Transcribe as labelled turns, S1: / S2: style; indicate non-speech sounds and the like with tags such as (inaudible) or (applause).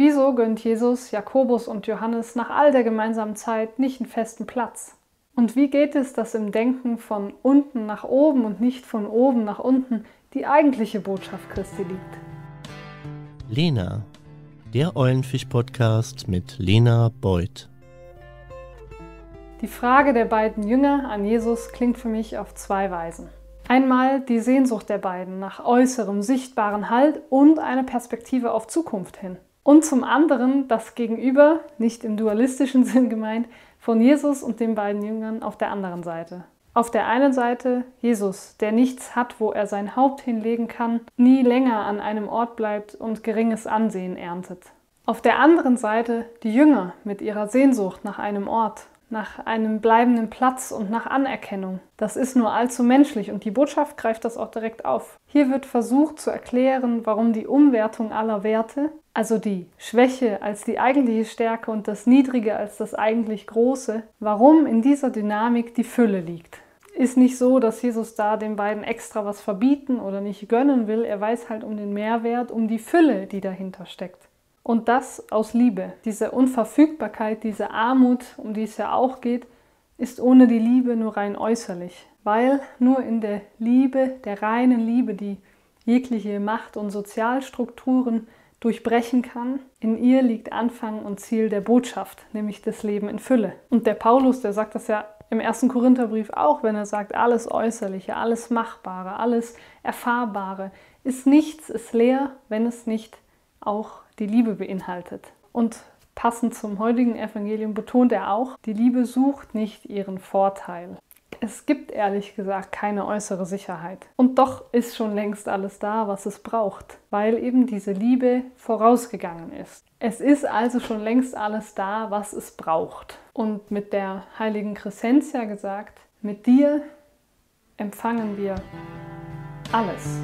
S1: Wieso gönnt Jesus Jakobus und Johannes nach all der gemeinsamen Zeit nicht einen festen Platz? Und wie geht es, dass im Denken von unten nach oben und nicht von oben nach unten die eigentliche Botschaft Christi liegt?
S2: Lena, der Eulenfisch-Podcast mit Lena Beuth.
S1: Die Frage der beiden Jünger an Jesus klingt für mich auf zwei Weisen. Einmal die Sehnsucht der beiden nach äußerem, sichtbaren Halt und eine Perspektive auf Zukunft hin. Und zum anderen das Gegenüber, nicht im dualistischen (laughs) Sinn gemeint, von Jesus und den beiden Jüngern auf der anderen Seite. Auf der einen Seite Jesus, der nichts hat, wo er sein Haupt hinlegen kann, nie länger an einem Ort bleibt und geringes Ansehen erntet. Auf der anderen Seite die Jünger mit ihrer Sehnsucht nach einem Ort, nach einem bleibenden Platz und nach Anerkennung. Das ist nur allzu menschlich und die Botschaft greift das auch direkt auf. Hier wird versucht zu erklären, warum die Umwertung aller Werte, also die Schwäche als die eigentliche Stärke und das Niedrige als das eigentlich Große, warum in dieser Dynamik die Fülle liegt. Ist nicht so, dass Jesus da den beiden extra was verbieten oder nicht gönnen will, er weiß halt um den Mehrwert, um die Fülle, die dahinter steckt. Und das aus Liebe. Diese Unverfügbarkeit, diese Armut, um die es ja auch geht, ist ohne die Liebe nur rein äußerlich. Weil nur in der Liebe, der reinen Liebe, die jegliche Macht- und Sozialstrukturen durchbrechen kann, in ihr liegt Anfang und Ziel der Botschaft, nämlich das Leben in Fülle. Und der Paulus, der sagt das ja im ersten Korintherbrief auch, wenn er sagt, alles Äußerliche, alles Machbare, alles Erfahrbare ist nichts, ist leer, wenn es nicht auch die Liebe beinhaltet. Und passend zum heutigen Evangelium betont er auch, die Liebe sucht nicht ihren Vorteil. Es gibt ehrlich gesagt keine äußere Sicherheit. Und doch ist schon längst alles da, was es braucht, weil eben diese Liebe vorausgegangen ist. Es ist also schon längst alles da, was es braucht. Und mit der heiligen Crescentia gesagt, mit dir empfangen wir alles.